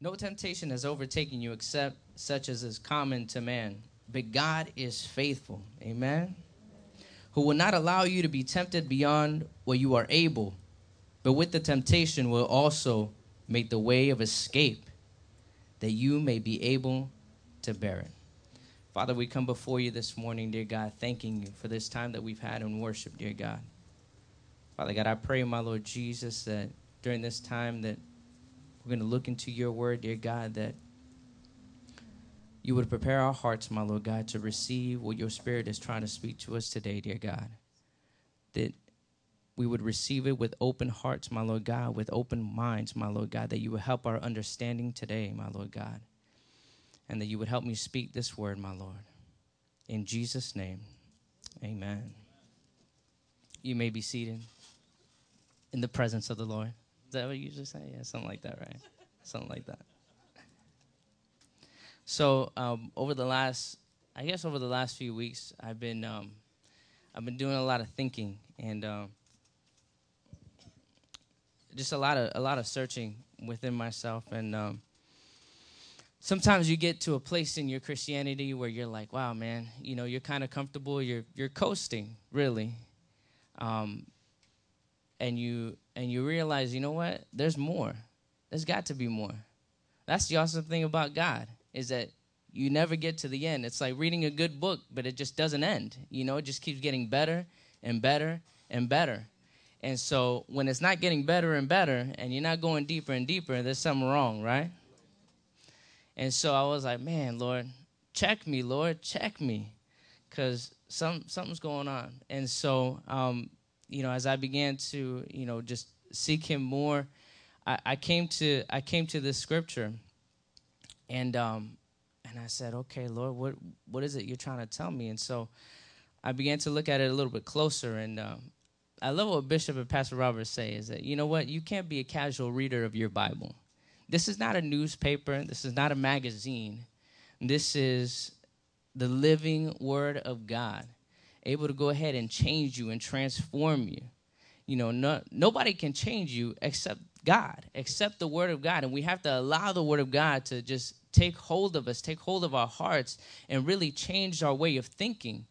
No temptation has overtaken you except such as is common to man. But God is faithful. Amen. Who will not allow you to be tempted beyond what you are able, but with the temptation will also make the way of escape that you may be able to bear it. Father, we come before you this morning, dear God, thanking you for this time that we've had in worship, dear God. Father God, I pray, my Lord Jesus, that during this time that we're going to look into your word, dear God, that you would prepare our hearts, my Lord God, to receive what your spirit is trying to speak to us today, dear God. That we would receive it with open hearts, my Lord God, with open minds, my Lord God, that you would help our understanding today, my Lord God and that you would help me speak this word, my Lord. In Jesus' name, amen. You may be seated in the presence of the Lord. Is that what you usually say? Yeah, something like that, right? something like that. So, um, over the last, I guess, over the last few weeks, I've been, um, I've been doing a lot of thinking and um, just a lot of, a lot of searching within myself, and um, sometimes you get to a place in your Christianity where you're like, wow, man, you know, you're kind of comfortable, you're you're coasting, really, um, and you and you realize, you know what? There's more. There's got to be more. That's the awesome thing about God is that you never get to the end. It's like reading a good book, but it just doesn't end. You know, it just keeps getting better and better and better. And so when it's not getting better and better, and you're not going deeper and deeper, there's something wrong, right? And so I was like, man, Lord, check me, Lord, check me, because some something's going on. And so, um, you know, as I began to, you know, just seek Him more, I, I came to I came to this scripture, and um, and I said, okay, Lord, what what is it you're trying to tell me? And so, I began to look at it a little bit closer, and um, I love what Bishop and Pastor Robert say is that you know what you can't be a casual reader of your Bible. This is not a newspaper, this is not a magazine. This is the living word of God, able to go ahead and change you and transform you. You know, no, nobody can change you except God, except the word of God. And we have to allow the word of God to just take hold of us, take hold of our hearts, and really change our way of thinking.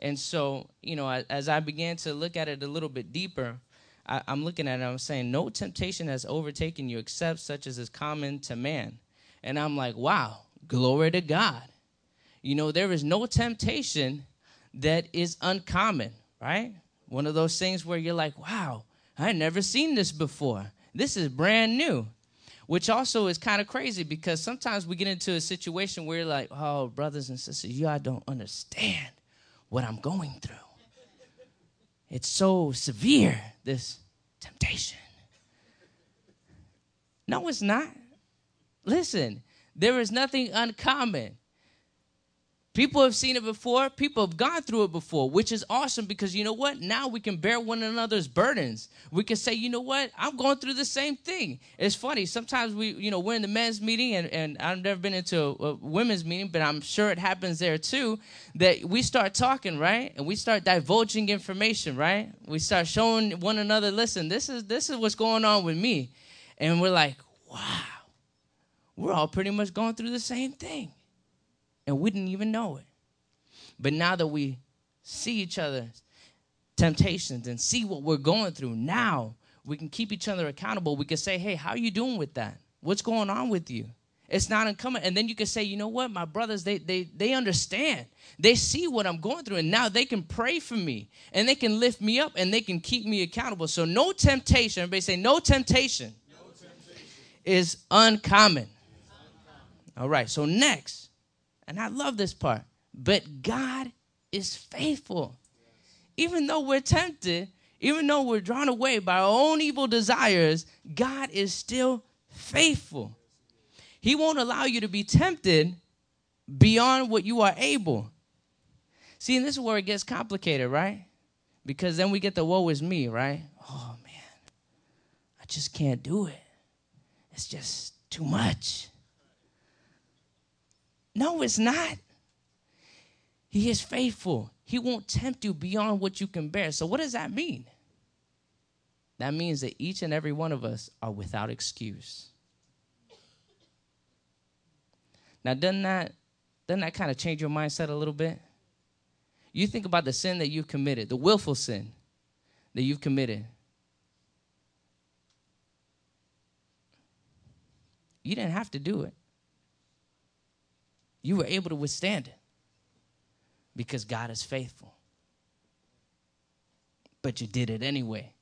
And so, you know, as I began to look at it a little bit deeper, I, am looking at it, I'm saying, no temptation has overtaken you except such as is common to man. And I'm like, wow, glory to God. You know, there is no temptation that is uncommon, right? One of those things where you're like, wow, I never seen this before. This is brand new. Which also is kind of crazy because sometimes we get into a situation where you're like, oh, brothers and sisters, y'all don't understand what I'm going through. It's so severe, this temptation. No, it's not. Listen, there is nothing uncommon. People have seen it before. People have gone through it before, which is awesome because you know what? Now we can bear one another's burdens. We can say, you know what? I'm going through the same thing. It's funny. Sometimes we, you know, we're in the men's meeting, and, and I've never been into a, a women's meeting, but I'm sure it happens there too. That we start talking, right? And we start divulging information, right? We start showing one another, listen, this is this is what's going on with me. And we're like, wow, we're all pretty much going through the same thing and we didn't even know it. But now that we see each other's temptations and see what we're going through, now we can keep each other accountable. We can say, hey, how are you doing with that? What's going on with you? It's not uncommon. And then you can say, you know what? My brothers, they, they, they understand. They see what I'm going through. And now they can pray for me. And they can lift me up. And they can keep me accountable. So no temptation. Everybody say, no temptation, no temptation. is uncommon. All right. So next, and I love this part. But God is faithful. Even though we're tempted, even though we're drawn away by our own evil desires, God is still faithful. He won't allow you to be tempted beyond what you are able. See, and this is where it gets complicated, right? Because then we get the woe is me, right? Oh man, I just can't do it. It's just too much. No, it's not. He is faithful. He won't tempt you beyond what you can bear. So, what does that mean? That means that each and every one of us are without excuse. Now, doesn't that doesn't that kind of change your mindset a little bit? You think about the sin that you've committed, the willful sin that you've committed. You didn't have to do it. You were able to withstand it because God is faithful. But you did it anyway.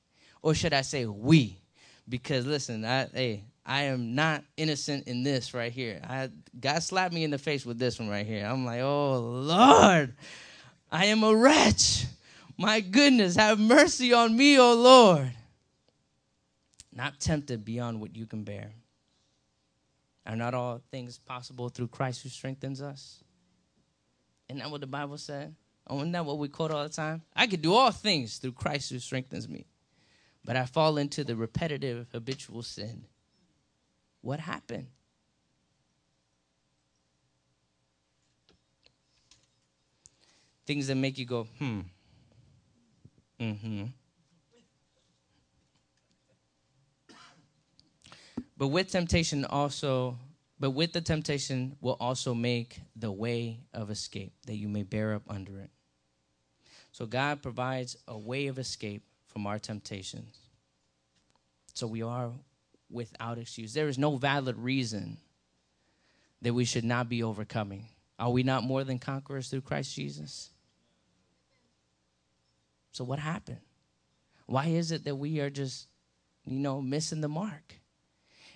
Or should I say, we? Because listen, I, hey, I am not innocent in this right here. I, God slapped me in the face with this one right here. I'm like, oh, Lord, I am a wretch. My goodness, have mercy on me, oh Lord. Not tempted beyond what you can bear. Are not all things possible through Christ who strengthens us? Isn't that what the Bible said? Oh, isn't that what we quote all the time? I can do all things through Christ who strengthens me. But I fall into the repetitive, habitual sin. What happened? Things that make you go, hmm. Mm-hmm. But with temptation also, but with the temptation will also make the way of escape that you may bear up under it. So God provides a way of escape from our temptations. So we are without excuse. There is no valid reason that we should not be overcoming. Are we not more than conquerors through Christ Jesus? So what happened? Why is it that we are just, you know, missing the mark?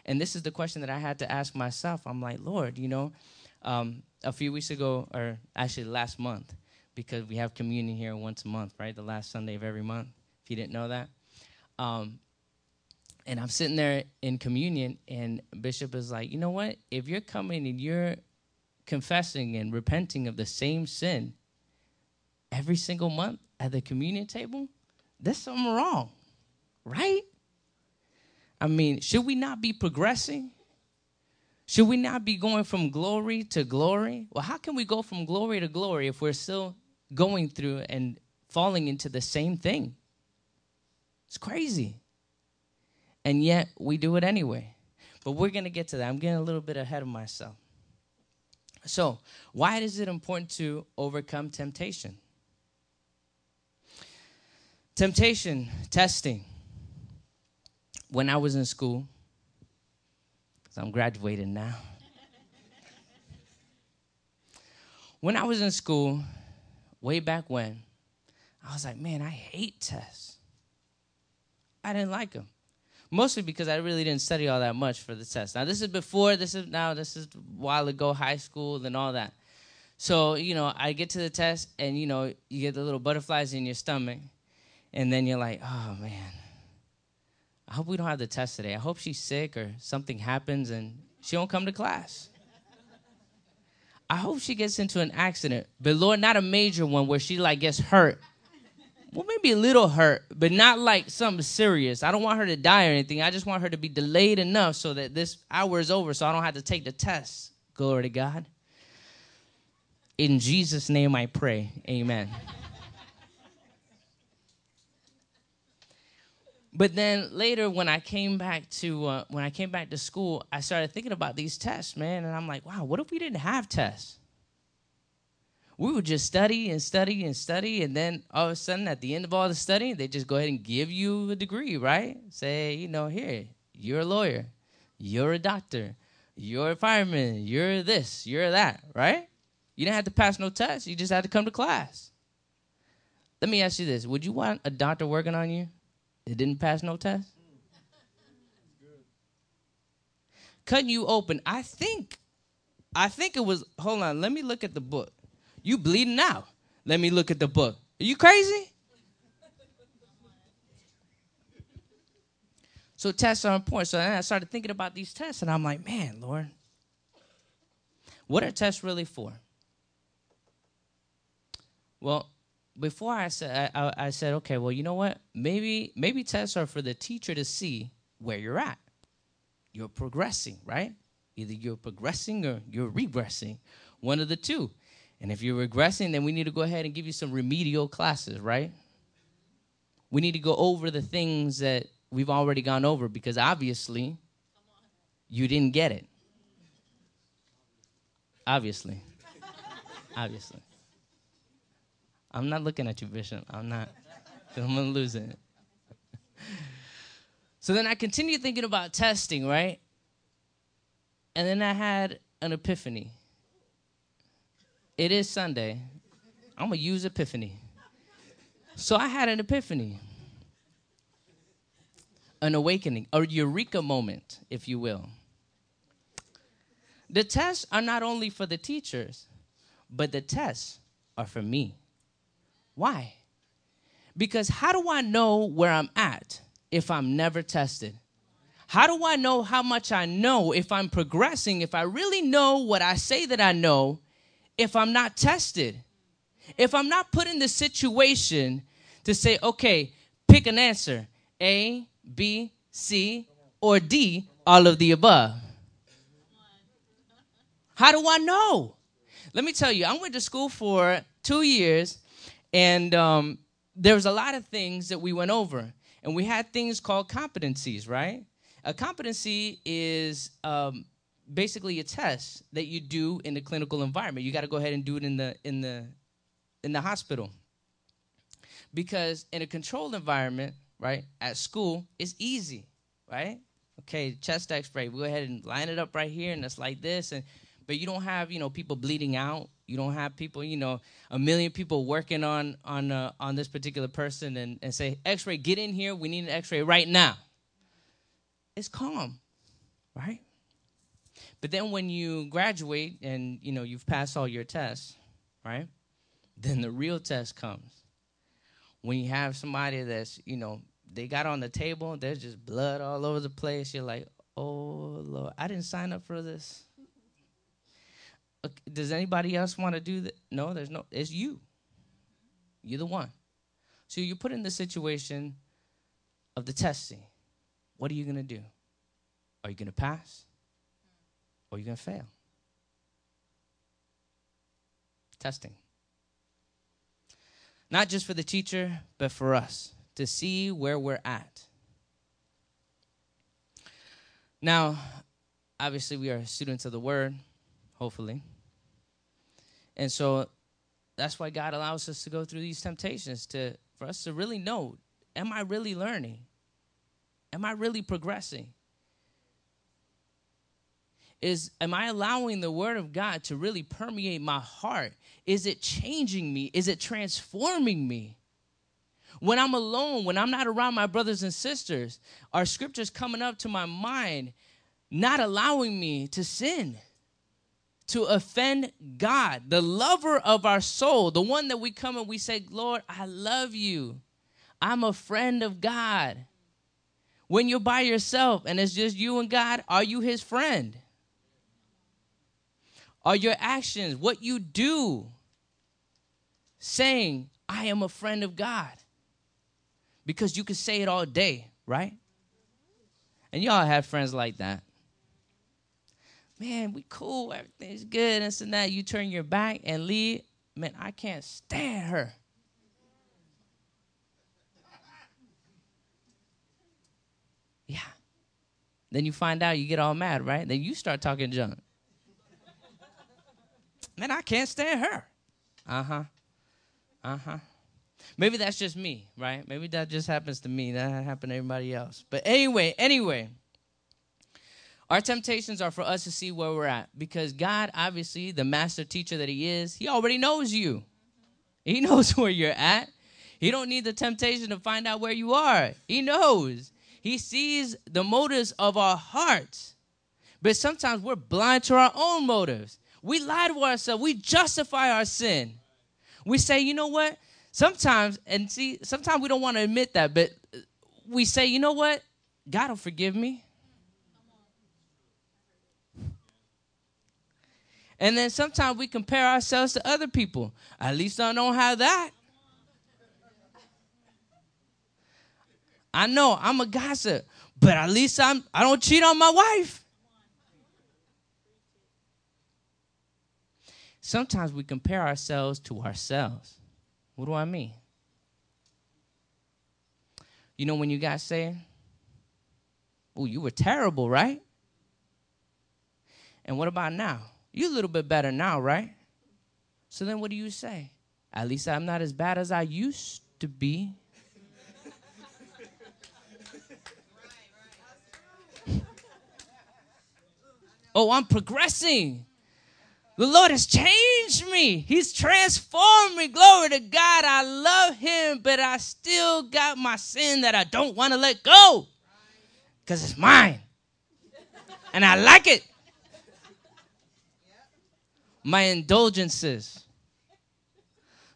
And this is the question that I had to ask myself. I'm like, Lord, you know, um, a few weeks ago, or actually last month, because we have communion here once a month, right? The last Sunday of every month, if you didn't know that. Um, and I'm sitting there in communion, and Bishop is like, you know what? If you're coming and you're confessing and repenting of the same sin every single month at the communion table, there's something wrong, right? I mean, should we not be progressing? Should we not be going from glory to glory? Well, how can we go from glory to glory if we're still going through and falling into the same thing? It's crazy. And yet we do it anyway. But we're going to get to that. I'm getting a little bit ahead of myself. So, why is it important to overcome temptation? Temptation, testing when I was in school, because I'm graduating now. when I was in school, way back when, I was like, man, I hate tests. I didn't like them. Mostly because I really didn't study all that much for the test. Now, this is before, this is now, this is a while ago, high school and all that. So, you know, I get to the test and, you know, you get the little butterflies in your stomach. And then you're like, oh, man, I hope we don't have the test today. I hope she's sick or something happens and she won't come to class. I hope she gets into an accident, but Lord, not a major one where she like gets hurt. Well, maybe a little hurt, but not like something serious. I don't want her to die or anything. I just want her to be delayed enough so that this hour is over so I don't have to take the test. Glory to God. In Jesus' name I pray. Amen. But then later, when I came back to uh, when I came back to school, I started thinking about these tests, man, and I'm like, wow, what if we didn't have tests? We would just study and study and study, and then all of a sudden, at the end of all the studying, they just go ahead and give you a degree, right? Say, you know, here, you're a lawyer, you're a doctor, you're a fireman, you're this, you're that, right? You didn't have to pass no tests; you just had to come to class. Let me ask you this: Would you want a doctor working on you? It didn't pass no test? Cutting you open. I think, I think it was, hold on, let me look at the book. You bleeding out. Let me look at the book. Are you crazy? So tests are important. So I started thinking about these tests, and I'm like, man, Lord, what are tests really for? Well, before I said I, I, said okay, well, you know what? Maybe maybe tests are for the teacher to see where you're at. You're progressing, right? Either you're progressing or you're regressing, one of the two. And if you're regressing, then we need to go ahead and give you some remedial classes, right? We need to go over the things that we've already gone over because obviously you didn't get it. Obviously. Obviously. I'm not looking at you, Bishop. I'm not. I'm to lose it. so then I continued thinking about testing, right? And then I had an epiphany. It is Sunday. I'm to use epiphany. So I had an epiphany, an awakening, a eureka moment, if you will. The tests are not only for the teachers, but the tests are for me. Why? Because how do I know where I'm at if I'm never tested? How do I know how much I know if I'm progressing, if I really know what I say that I know, if I'm not tested? If I'm not put in the situation to say, okay, pick an answer A, B, C, or D, all of the above. How do I know? Let me tell you, I went to school for two years, and um, there was a lot of things that we went over. And we had things called competencies, right? A competency is um, basically a test that you do in the clinical environment. You got to go ahead and do it in the in the in the hospital. Because in a controlled environment, right, at school, it's easy, right? Okay, chest x-ray, we go ahead and line it up right here, and it's like this, and but you don't have you know people bleeding out. You don't have people you know a million people working on on uh, on this particular person and, and say x-ray get in here. We need an x-ray right now. It's calm right? But then when you graduate and you know you've passed all your tests right then the real test comes. When you have somebody that's you know they got on the table there's just blood all over the place. You're like oh lord i didn't sign up for this does anybody else want to do that? No, there's no. It's you. You're the one. So you're put in the situation of the testing. What are you going to do? Are you going to pass? Or are you going to fail? Testing. Not just for the teacher, but for us to see where we're at. Now, obviously, we are students of the Word hopefully. And so that's why God allows us to go through these temptations to for us to really know, am I really learning? Am I really progressing? Is am I allowing the word of God to really permeate my heart? Is it changing me? Is it transforming me? When I'm alone, when I'm not around my brothers and sisters, are scriptures coming up to my mind, not allowing me to sin? To offend God, the lover of our soul, the one that we come and we say, Lord, I love you. I'm a friend of God. When you're by yourself and it's just you and God, are you his friend? Are your actions, what you do, saying, I am a friend of God? Because you can say it all day, right? And y'all have friends like that man, we cool, everything's good, and so now you turn your back and leave. Man, I can't stand her. Yeah. Then you find out you get all mad, right? Then you start talking junk. Man, I can't stand her. Uh huh. Uh huh. Maybe that's just me, right? Maybe that just happens to me. That happened to everybody else. But anyway, anyway. Our temptations are for us to see where we're at because God, obviously, the master teacher that He is, He already knows you. He knows where you're at. He don't need the temptation to find out where you are. He knows. He sees the motives of our hearts. But sometimes we're blind to our own motives. We lie to ourselves. We justify our sin. We say, you know what? Sometimes, and see, sometimes we don't want to admit that, but we say, you know what? God will forgive me. And then sometimes we compare ourselves to other people. At least I don't have that. I know I'm a gossip, but at least I'm I don't cheat on my wife. Sometimes we compare ourselves to ourselves. What do I mean? You know when you guys say, "Oh, you were terrible, right?" And what about now? You a little bit better now, right? So then what do you say? At least I'm not as bad as I used to be. oh, I'm progressing. The Lord has changed me. He's transformed me. Glory to God. I love Him, but I still got my sin that I don't want to let go because it's mine. And I like it. My indulgences.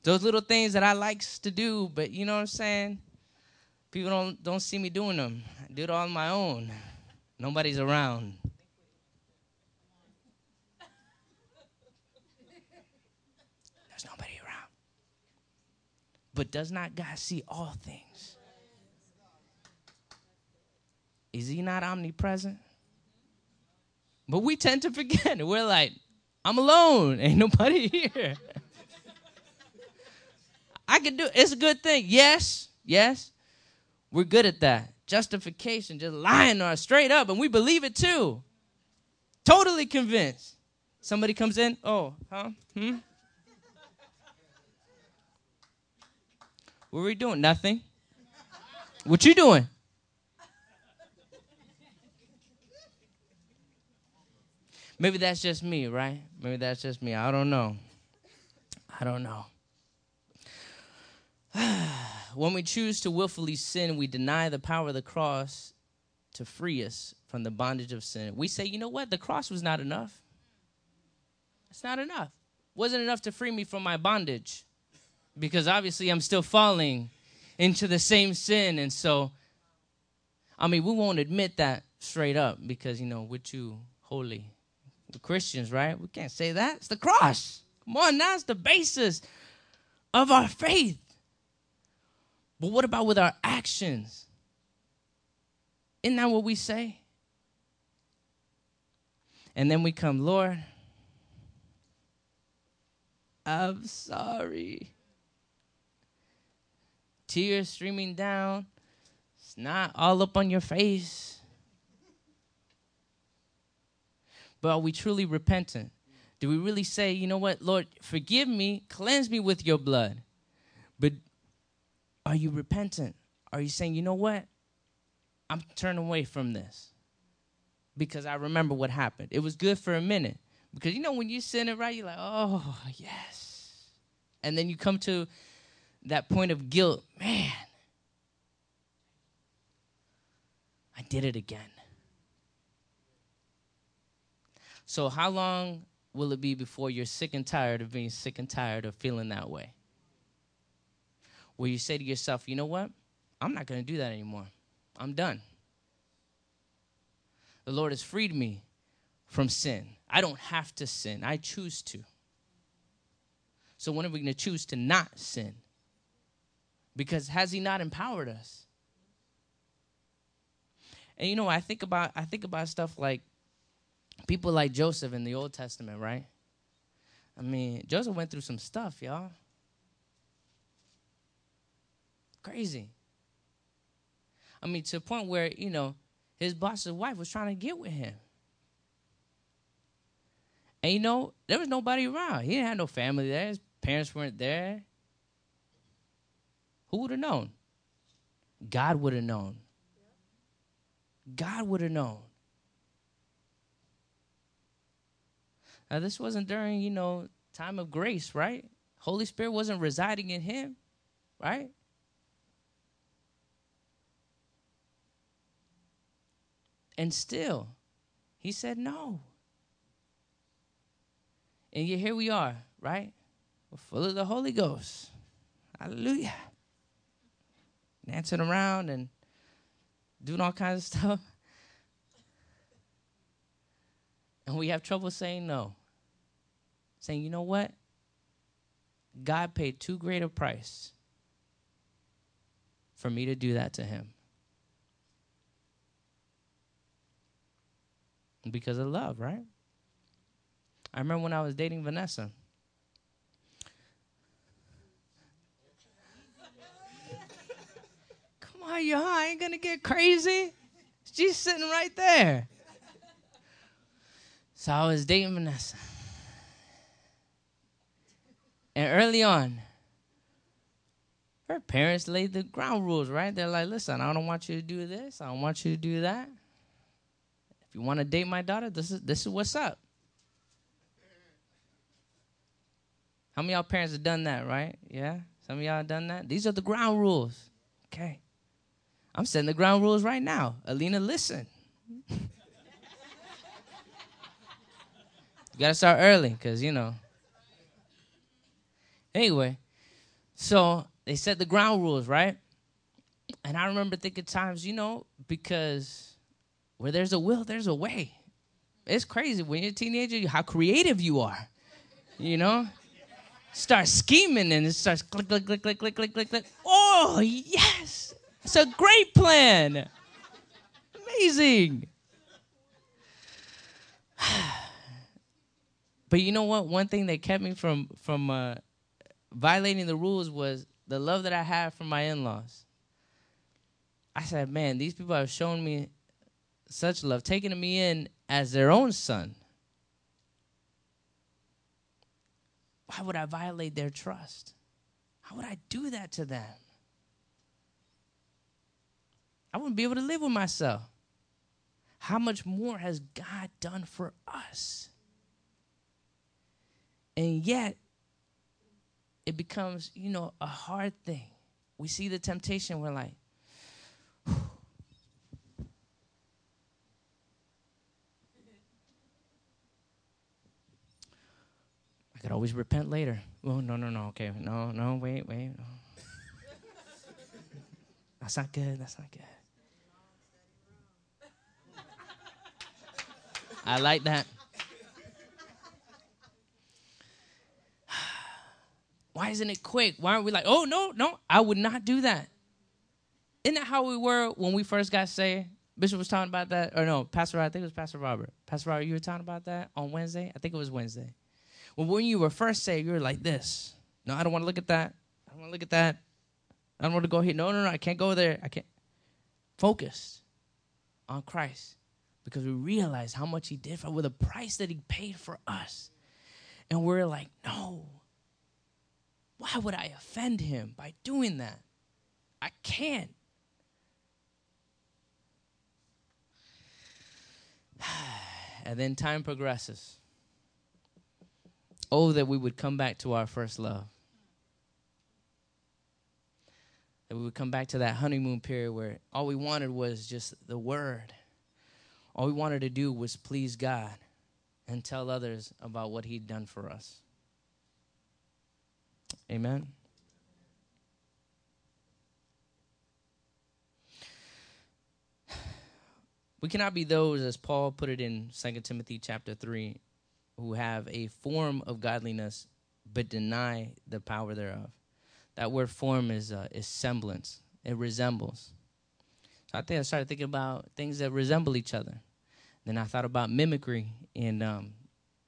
Those little things that I likes to do, but you know what I'm saying? People don't don't see me doing them. I do it all on my own. Nobody's around. There's nobody around. But does not God see all things? Is he not omnipresent? But we tend to forget. We're like, I'm alone. Ain't nobody here. I can do it's a good thing. Yes, yes. We're good at that. Justification, just lying to us straight up, and we believe it too. Totally convinced. Somebody comes in, oh, huh? Hmm? What are we doing? Nothing. What you doing? Maybe that's just me, right? Maybe that's just me. I don't know. I don't know. when we choose to willfully sin, we deny the power of the cross to free us from the bondage of sin. We say, you know what? The cross was not enough. It's not enough. Wasn't enough to free me from my bondage. Because obviously I'm still falling into the same sin. And so, I mean, we won't admit that straight up because, you know, we're too holy. We're Christians, right? We can't say that. It's the cross. Come on, that's the basis of our faith. But what about with our actions? Isn't that what we say? And then we come, Lord, I'm sorry. Tears streaming down. It's not all up on your face. But are we truly repentant? Do we really say, you know what, Lord, forgive me, cleanse me with your blood? But are you repentant? Are you saying, you know what? I'm turning away from this because I remember what happened. It was good for a minute. Because you know, when you sin it right, you're like, oh, yes. And then you come to that point of guilt man, I did it again. So, how long will it be before you're sick and tired of being sick and tired of feeling that way? where you say to yourself, you know what? I'm not going to do that anymore. I'm done. The Lord has freed me from sin. I don't have to sin, I choose to. So, when are we going to choose to not sin? Because has He not empowered us? And you know, I think about I think about stuff like people like Joseph in the Old Testament, right? I mean, Joseph went through some stuff, y'all. Crazy. I mean, to the point where, you know, his boss's wife was trying to get with him. And you know, there was nobody around. He didn't have no family there. His parents weren't there. Who would have known? God would have known. God would have known. Now, this wasn't during, you know, time of grace, right? Holy Spirit wasn't residing in him, right? And still, he said no. And yet here we are, right? We're full of the Holy Ghost. Hallelujah. Dancing around and doing all kinds of stuff. And we have trouble saying no. Saying, you know what? God paid too great a price for me to do that to him. because of love, right? I remember when I was dating Vanessa. Come on, y'all, I ain't gonna get crazy. She's sitting right there. So I was dating Vanessa. And early on, her parents laid the ground rules, right? They're like, listen, I don't want you to do this. I don't want you to do that. If you want to date my daughter, this is this is what's up. How many y'all parents have done that, right? Yeah? Some of y'all done that? These are the ground rules. Okay. I'm setting the ground rules right now. Alina, listen. you gotta start early, because you know. Anyway, so they set the ground rules, right? And I remember thinking times, you know, because where there's a will, there's a way. It's crazy when you're a teenager how creative you are, you know? Start scheming and it starts click, click, click, click, click, click, click, click. Oh, yes! It's a great plan. Amazing. but you know what? One thing that kept me from from uh, violating the rules was the love that I had for my in laws. I said, man, these people have shown me such love, taking me in as their own son. Why would I violate their trust? How would I do that to them? I wouldn't be able to live with myself. How much more has God done for us? And yet, it becomes, you know, a hard thing. We see the temptation, we're like, Whew. I could always repent later. Oh, no, no, no, okay. No, no, wait, wait. No. That's not good. That's not good. I like that. Why isn't it quick? Why aren't we like, oh, no, no, I would not do that? Isn't that how we were when we first got saved? Bishop was talking about that, or no, Pastor, I think it was Pastor Robert. Pastor Robert, you were talking about that on Wednesday? I think it was Wednesday. Well, when you were first saved, you were like this. No, I don't want to look at that. I don't want to look at that. I don't want to go here. No, no, no, I can't go there. I can't. Focus on Christ because we realize how much He did for with the price that He paid for us. And we're like, no, why would I offend him by doing that? I can't. And then time progresses. Oh, that we would come back to our first love. That we would come back to that honeymoon period where all we wanted was just the word. All we wanted to do was please God and tell others about what He'd done for us. Amen. We cannot be those, as Paul put it in 2 Timothy chapter 3, who have a form of godliness but deny the power thereof. That word form is, uh, is semblance, it resembles. So I think I started thinking about things that resemble each other. Then I thought about mimicry in, um,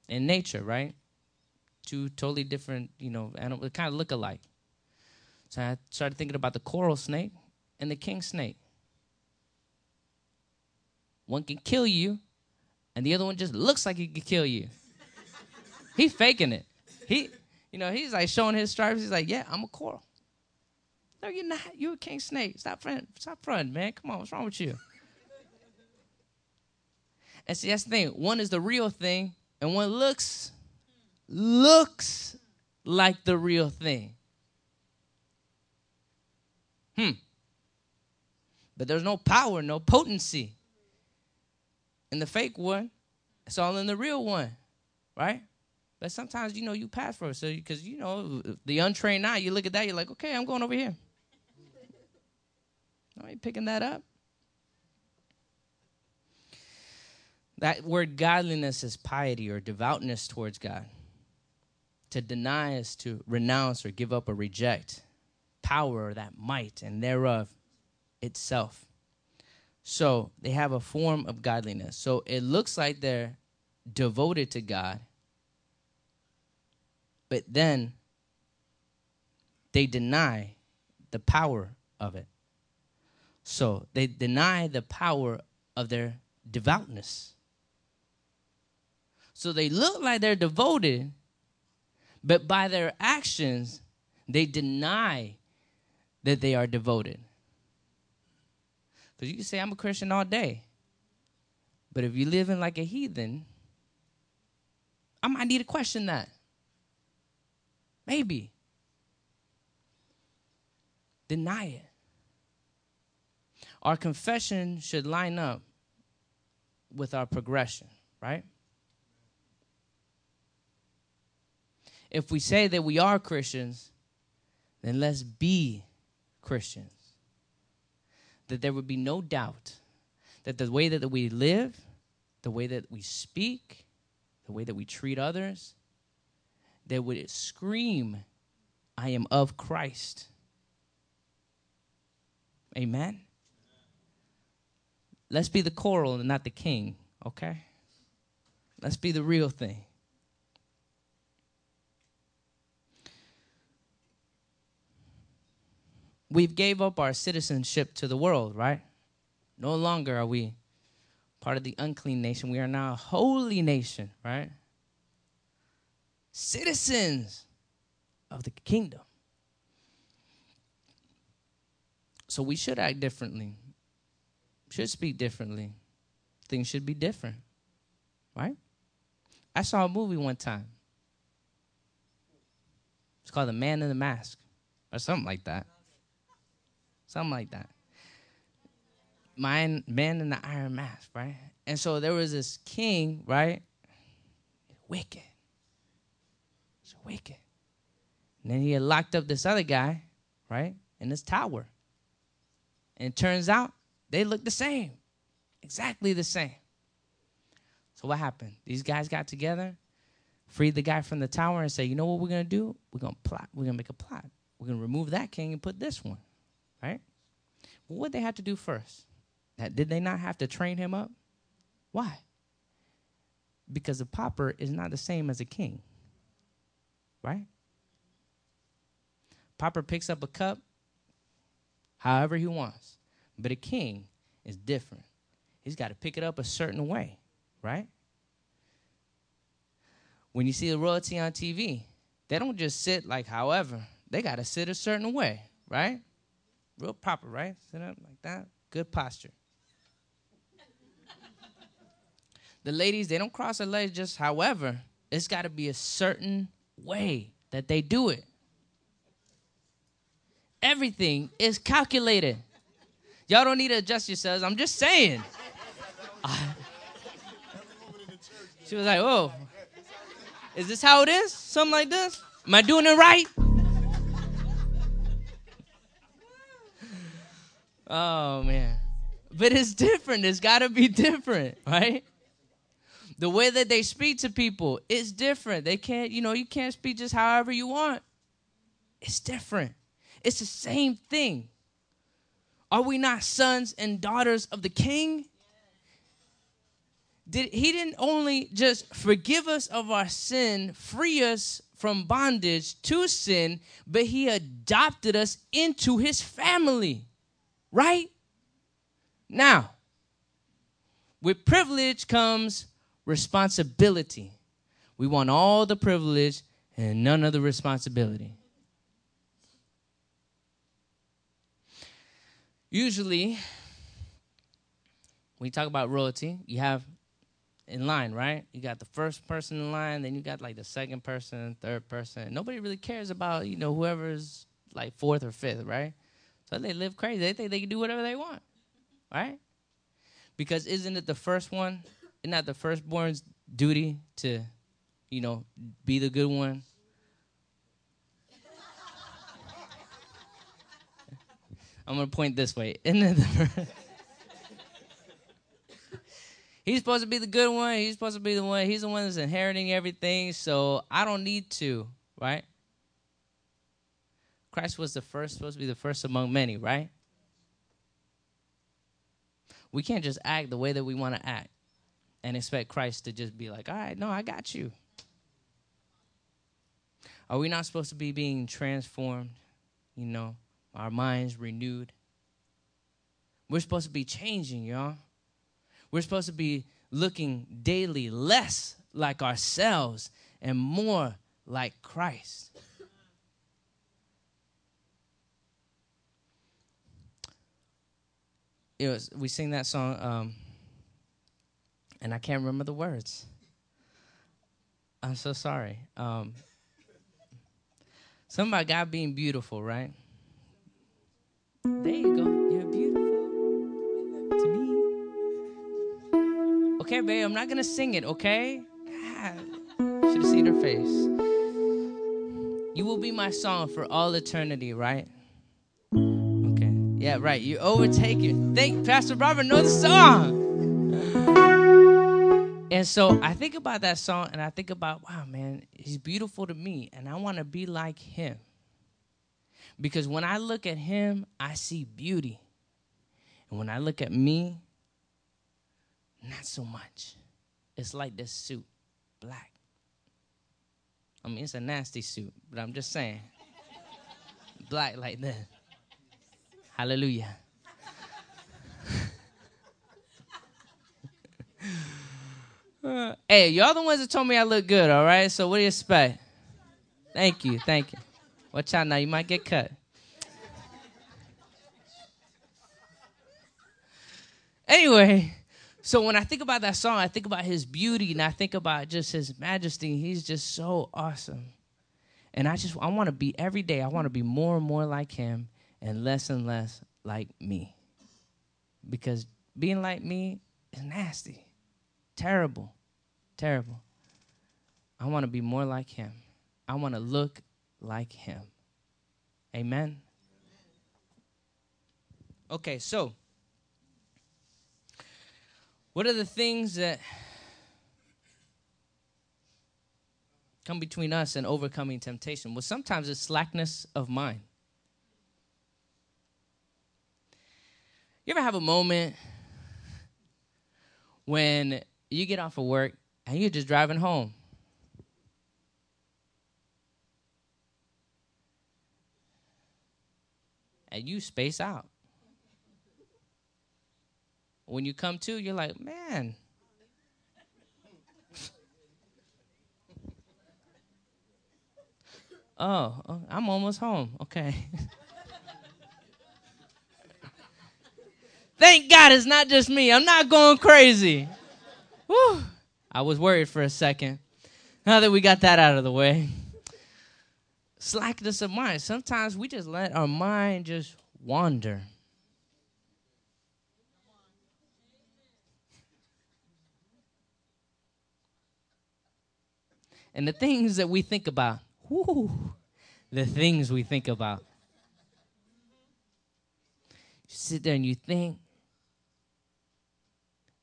in nature, right? Two totally different, you know, animals kind of look alike. So I started thinking about the coral snake and the king snake. One can kill you, and the other one just looks like he could kill you. he's faking it. He, you know, he's like showing his stripes. He's like, yeah, I'm a coral. No, you're not. You're a king snake. Stop front. Stop front, man. Come on, what's wrong with you? And see, that's the thing. One is the real thing, and one looks looks like the real thing. Hmm. But there's no power, no potency in the fake one. It's all in the real one, right? But sometimes, you know, you pass for it. So, because, you know, the untrained eye, you look at that, you're like, okay, I'm going over here. Are you picking that up? That word godliness is piety or devoutness towards God. To deny is to renounce or give up or reject power or that might and thereof itself. So they have a form of godliness. So it looks like they're devoted to God, but then they deny the power of it. So they deny the power of their devoutness. So they look like they're devoted, but by their actions, they deny that they are devoted. Because you can say, I'm a Christian all day. But if you're living like a heathen, I might need to question that. Maybe. Deny it. Our confession should line up with our progression, right? If we say that we are Christians, then let's be Christians. That there would be no doubt that the way that we live, the way that we speak, the way that we treat others, that would scream, I am of Christ. Amen. Let's be the coral and not the king, okay? Let's be the real thing. We've gave up our citizenship to the world, right? No longer are we part of the unclean nation. We are now a holy nation, right? Citizens of the kingdom. So we should act differently, should speak differently. Things should be different, right? I saw a movie one time. It's called The Man in the Mask, or something like that. Something like that. Man, man in the iron mask, right? And so there was this king, right? Wicked. It's wicked. And then he had locked up this other guy, right? In this tower. And it turns out they look the same. Exactly the same. So what happened? These guys got together, freed the guy from the tower, and said, you know what we're gonna do? We're gonna plot. We're gonna make a plot. We're gonna remove that king and put this one? What they have to do first? Did they not have to train him up? Why? Because a pauper is not the same as a king, right? Pauper picks up a cup however he wants, but a king is different. He's got to pick it up a certain way, right? When you see the royalty on TV, they don't just sit like however, they got to sit a certain way, right? Real proper, right? Sit up like that. Good posture. the ladies, they don't cross their legs just however. It's got to be a certain way that they do it. Everything is calculated. Y'all don't need to adjust yourselves. I'm just saying. she was like, "Oh, is this how it is? Something like this? Am I doing it right?" Oh man. But it's different. It's got to be different, right? The way that they speak to people is different. They can't, you know, you can't speak just however you want. It's different. It's the same thing. Are we not sons and daughters of the king? Did he didn't only just forgive us of our sin, free us from bondage to sin, but he adopted us into his family. Right? Now, with privilege comes responsibility. We want all the privilege and none of the responsibility. Usually, when you talk about royalty, you have in line, right? You got the first person in line, then you got like the second person, third person. Nobody really cares about, you know, whoever's like fourth or fifth, right? So they live crazy. They think they can do whatever they want, right? Because isn't it the first one? Isn't that the firstborn's duty to, you know, be the good one? I'm gonna point this way. Isn't the He's supposed to be the good one. He's supposed to be the one. He's the one that's inheriting everything. So I don't need to, right? Christ was the first, supposed to be the first among many, right? We can't just act the way that we want to act and expect Christ to just be like, all right, no, I got you. Are we not supposed to be being transformed, you know, our minds renewed? We're supposed to be changing, y'all. We're supposed to be looking daily less like ourselves and more like Christ. It was we sing that song, um, and I can't remember the words. I'm so sorry. Um, something about God being beautiful, right? There you go. You're beautiful to me. Okay, babe, I'm not gonna sing it, okay? Should have seen her face. You will be my song for all eternity, right? Yeah, right. You overtake it. Thank Pastor Robert know the song. And so I think about that song and I think about, wow, man, he's beautiful to me and I want to be like him. Because when I look at him, I see beauty. And when I look at me, not so much. It's like this suit, black. I mean, it's a nasty suit, but I'm just saying. Black like that. Hallelujah. hey, y'all the ones that told me I look good, all right? So what do you expect? Thank you, thank you. Watch out now, you might get cut. Anyway, so when I think about that song, I think about his beauty and I think about just his majesty. He's just so awesome. And I just I want to be every day, I want to be more and more like him and less and less like me. Because being like me is nasty. Terrible. Terrible. I want to be more like him. I want to look like him. Amen. Okay, so what are the things that come between us and overcoming temptation? Well, sometimes it's slackness of mind. You ever have a moment when you get off of work and you're just driving home? And you space out when you come to, you're like, man. oh, oh, I'm almost home. Okay. Thank God it's not just me. I'm not going crazy. Whew. I was worried for a second. Now that we got that out of the way. Slackness of mind. Sometimes we just let our mind just wander. And the things that we think about, whoo, the things we think about. You sit there and you think,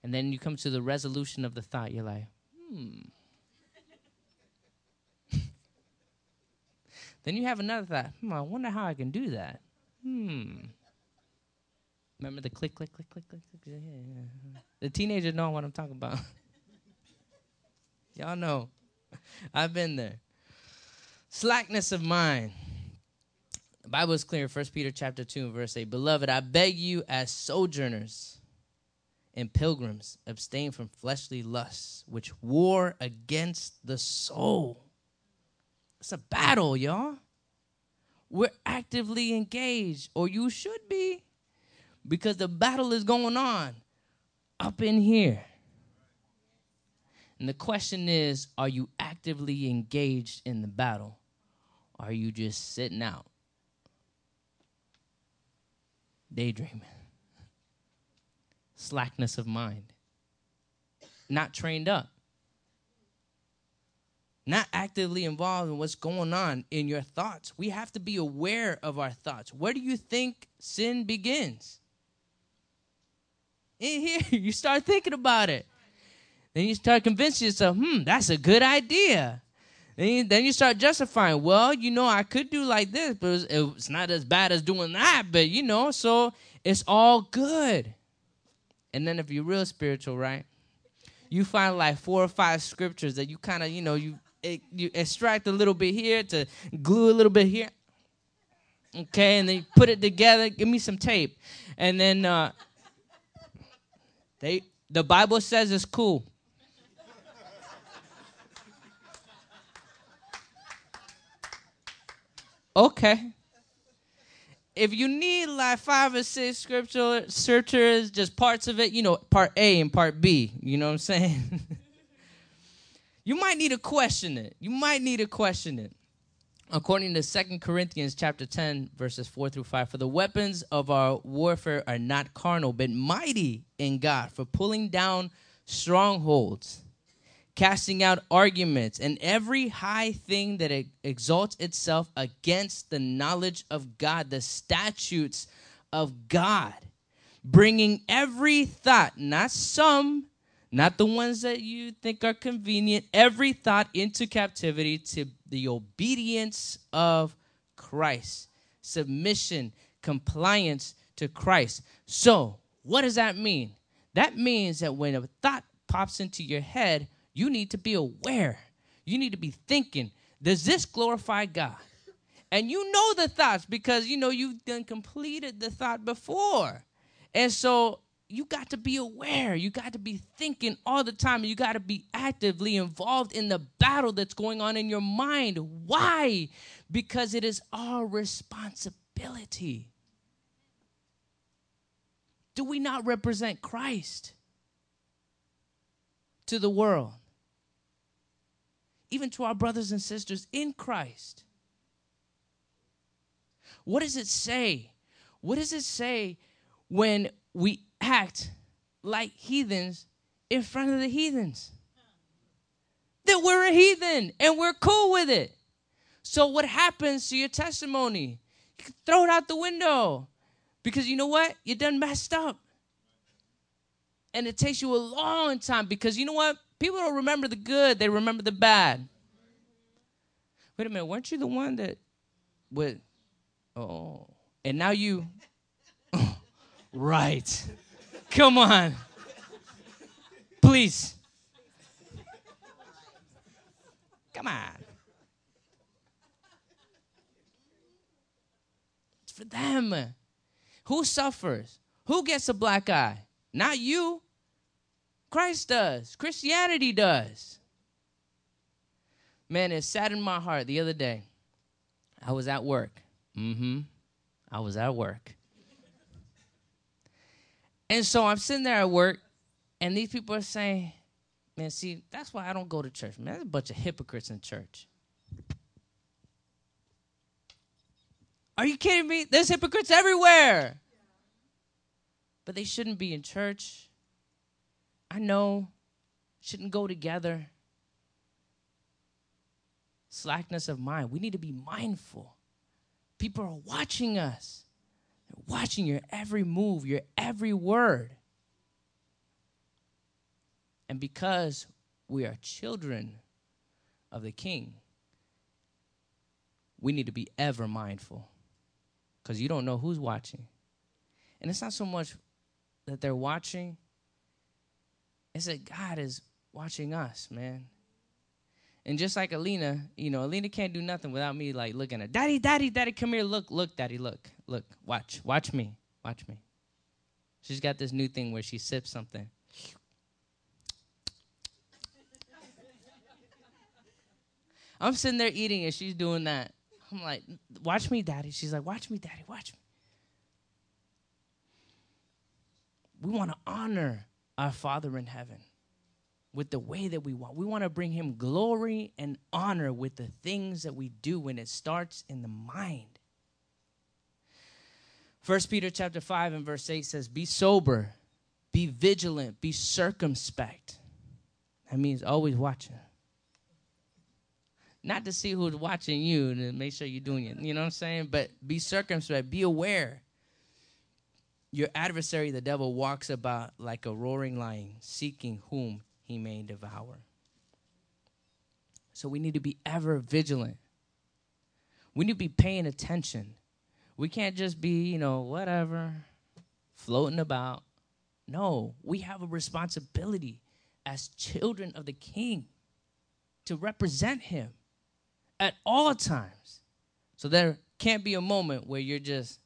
and then you come to the resolution of the thought. You're like, hmm. then you have another thought. Hmm, I wonder how I can do that. Hmm. Remember the click, click, click, click, click, click. Yeah. The teenagers know what I'm talking about. Y'all know. I've been there. Slackness of mind. The Bible is clear, 1 Peter chapter 2 verse 8. Beloved, I beg you as sojourners and pilgrims, abstain from fleshly lusts, which war against the soul. It's a battle, y'all. We're actively engaged, or you should be, because the battle is going on up in here. And the question is are you actively engaged in the battle? Or are you just sitting out, daydreaming? Slackness of mind, not trained up, not actively involved in what's going on in your thoughts. We have to be aware of our thoughts. Where do you think sin begins? In here, you start thinking about it. Then you start convincing yourself, hmm, that's a good idea. Then you, start justifying, well, you know, I could do like this, but it's not as bad as doing that, but you know, so it's all good. And then if you're real spiritual, right, you find like four or five scriptures that you kind of, you know, you you extract a little bit here to glue a little bit here. Okay, and then you put it together. Give me some tape, and then uh, they the Bible says it's cool. Okay. If you need like five or six scripture searchers, just parts of it, you know, part A and part B, you know what I'm saying? you might need to question it. You might need to question it. According to Second Corinthians chapter 10, verses 4 through 5, for the weapons of our warfare are not carnal, but mighty in God for pulling down strongholds casting out arguments and every high thing that exalts itself against the knowledge of God, the statutes of God, bringing every thought, not some, not the ones that you think are convenient, every thought into captivity to the obedience of Christ, submission, compliance to Christ. So, what does that mean? That means that when a thought pops into your head, you need to be aware. You need to be thinking, does this glorify God? And you know the thoughts because you know you've done completed the thought before. And so you got to be aware. You got to be thinking all the time. You got to be actively involved in the battle that's going on in your mind. Why? Because it is our responsibility. Do we not represent Christ to the world? Even to our brothers and sisters in Christ. What does it say? What does it say when we act like heathens in front of the heathens? That we're a heathen and we're cool with it. So, what happens to your testimony? You can throw it out the window because you know what? you're done messed up. And it takes you a long time because you know what? People don't remember the good, they remember the bad. Wait a minute, weren't you the one that would oh and now you right. Come on. Please. Come on. It's for them. Who suffers? Who gets a black eye? Not you. Christ does. Christianity does. Man, it saddened my heart the other day. I was at work. Mm-hmm. I was at work. And so I'm sitting there at work, and these people are saying, Man, see, that's why I don't go to church. Man, there's a bunch of hypocrites in church. Are you kidding me? There's hypocrites everywhere. But they shouldn't be in church. I know shouldn't go together. Slackness of mind. We need to be mindful. People are watching us. They're watching your every move, your every word. And because we are children of the King, we need to be ever mindful because you don't know who's watching. And it's not so much that they're watching, it's that God is watching us, man. And just like Alina, you know, Alina can't do nothing without me like looking at Daddy, Daddy, Daddy, come here, look, look, Daddy, look, look, watch, watch me, watch me. She's got this new thing where she sips something. I'm sitting there eating and she's doing that. I'm like, watch me, Daddy. She's like, watch me, Daddy, watch me. We want to honor our Father in heaven with the way that we want. We want to bring him glory and honor with the things that we do and it starts in the mind. First Peter chapter 5 and verse 8 says, Be sober, be vigilant, be circumspect. That means always watching. Not to see who's watching you to make sure you're doing it. You know what I'm saying? But be circumspect, be aware your adversary, the devil, walks about like a roaring lion, seeking whom he may devour. So we need to be ever vigilant. We need to be paying attention. We can't just be, you know, whatever, floating about. No, we have a responsibility as children of the King to represent him at all times. So there can't be a moment where you're just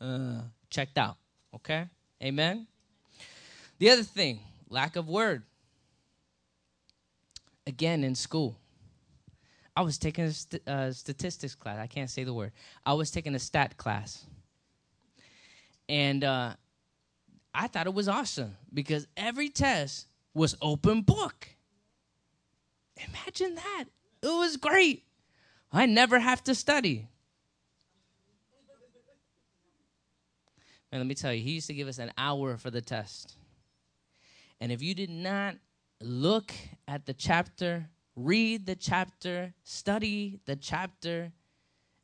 uh, checked out. Okay? Amen? The other thing, lack of word. Again, in school. I was taking a st- uh, statistics class. I can't say the word. I was taking a stat class. And uh, I thought it was awesome because every test was open book. Imagine that. It was great. I never have to study. And let me tell you, he used to give us an hour for the test. And if you did not look at the chapter, read the chapter, study the chapter,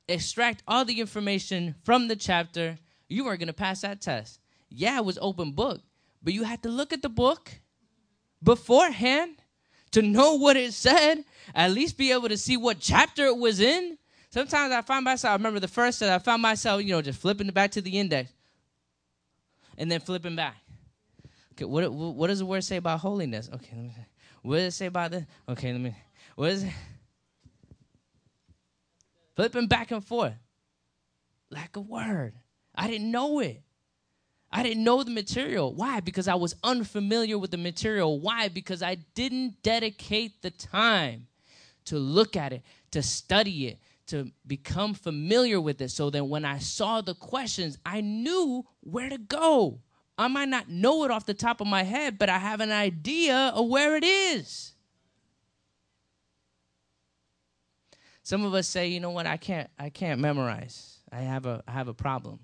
extract all the information from the chapter, you are going to pass that test. Yeah, it was open book, but you had to look at the book beforehand to know what it said, at least be able to see what chapter it was in. Sometimes I find myself, I remember the first that I found myself, you know, just flipping back to the index and then flipping back. Okay, what, what does the word say about holiness? Okay, let me see. What does it say about this? Okay, let me, what is it? Flipping back and forth. Lack of word. I didn't know it. I didn't know the material. Why? Because I was unfamiliar with the material. Why? Because I didn't dedicate the time to look at it, to study it, to become familiar with it. So that when I saw the questions, I knew where to go. I might not know it off the top of my head, but I have an idea of where it is. Some of us say, you know what, I can't I can't memorize. I have a I have a problem.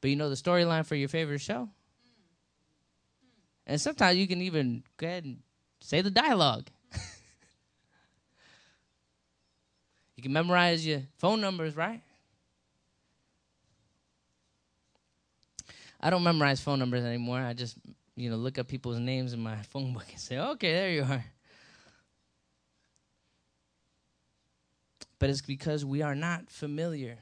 But you know the storyline for your favorite show? Mm. Mm. And sometimes you can even go ahead and say the dialogue. You can memorize your phone numbers, right? I don't memorize phone numbers anymore. I just, you know, look up people's names in my phone book and say, okay, there you are. But it's because we are not familiar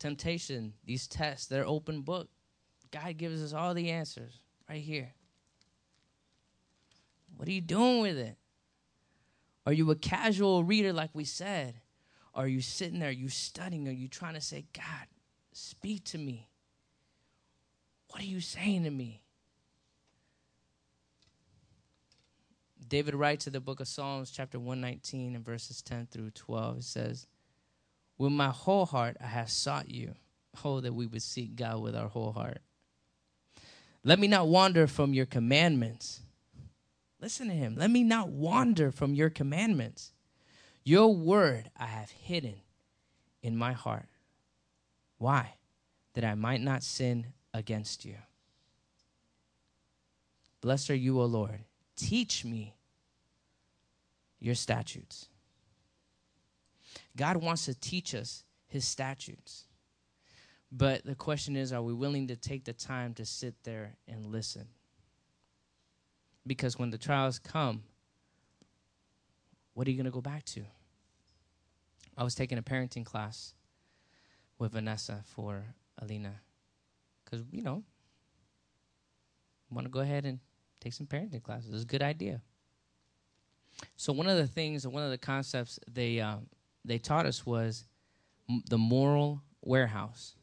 temptation, these tests, they're open book. God gives us all the answers right here. What are you doing with it? Are you a casual reader like we said? Are you sitting there, are you studying? Are you trying to say, God, speak to me? What are you saying to me? David writes in the book of Psalms, chapter 119, and verses 10 through 12. It says, with my whole heart, I have sought you. Oh, that we would seek God with our whole heart. Let me not wander from your commandments. Listen to him. Let me not wander from your commandments. Your word I have hidden in my heart. Why? That I might not sin against you. Blessed are you, O Lord. Teach me your statutes. God wants to teach us his statutes. But the question is, are we willing to take the time to sit there and listen? Because when the trials come, what are you going to go back to? I was taking a parenting class with Vanessa for Alina. Because, you know, want to go ahead and take some parenting classes. It's a good idea. So, one of the things, one of the concepts they, um, they taught us was m- the moral warehouse.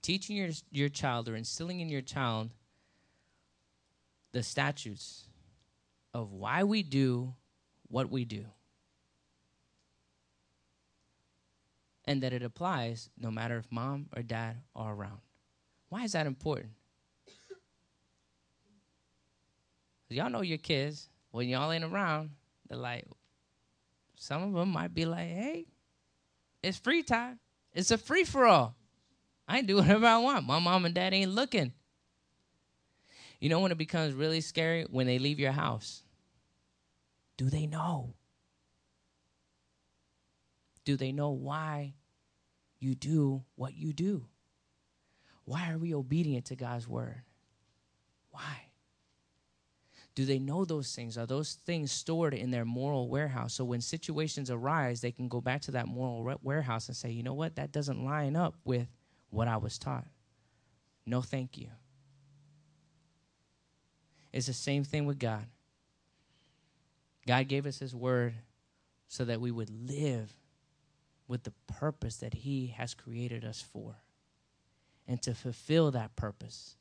Teaching your, your child or instilling in your child the statutes of why we do what we do. And that it applies no matter if mom or dad are around. Why is that important? Y'all know your kids, when y'all ain't around, they're like, some of them might be like, hey, it's free time. It's a free for all. I do whatever I want. My mom and dad ain't looking. You know when it becomes really scary? When they leave your house. Do they know? Do they know why you do what you do? Why are we obedient to God's word? Why? Do they know those things? Are those things stored in their moral warehouse? So when situations arise, they can go back to that moral re- warehouse and say, you know what? That doesn't line up with what I was taught. No, thank you. It's the same thing with God. God gave us His word so that we would live with the purpose that He has created us for and to fulfill that purpose.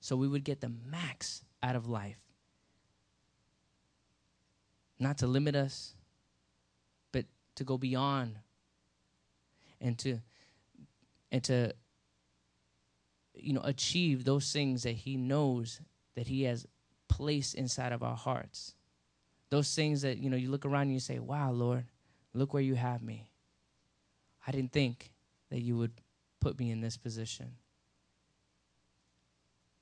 So we would get the max out of life. Not to limit us, but to go beyond and to and to you know achieve those things that he knows that he has placed inside of our hearts. Those things that you know you look around and you say, "Wow, Lord, look where you have me." I didn't think that you would put me in this position.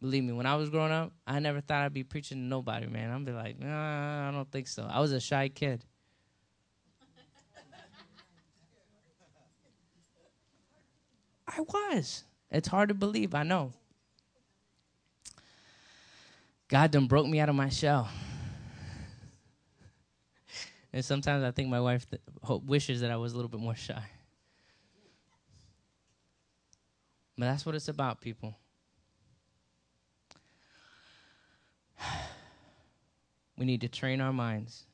Believe me, when I was growing up, I never thought I'd be preaching to nobody, man. I'd be like, nah, I don't think so. I was a shy kid. I was. It's hard to believe, I know. God done broke me out of my shell. and sometimes I think my wife th- wishes that I was a little bit more shy. But that's what it's about, people. We need to train our minds.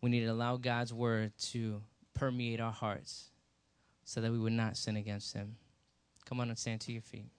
We need to allow God's word to permeate our hearts so that we would not sin against Him. Come on and stand to your feet.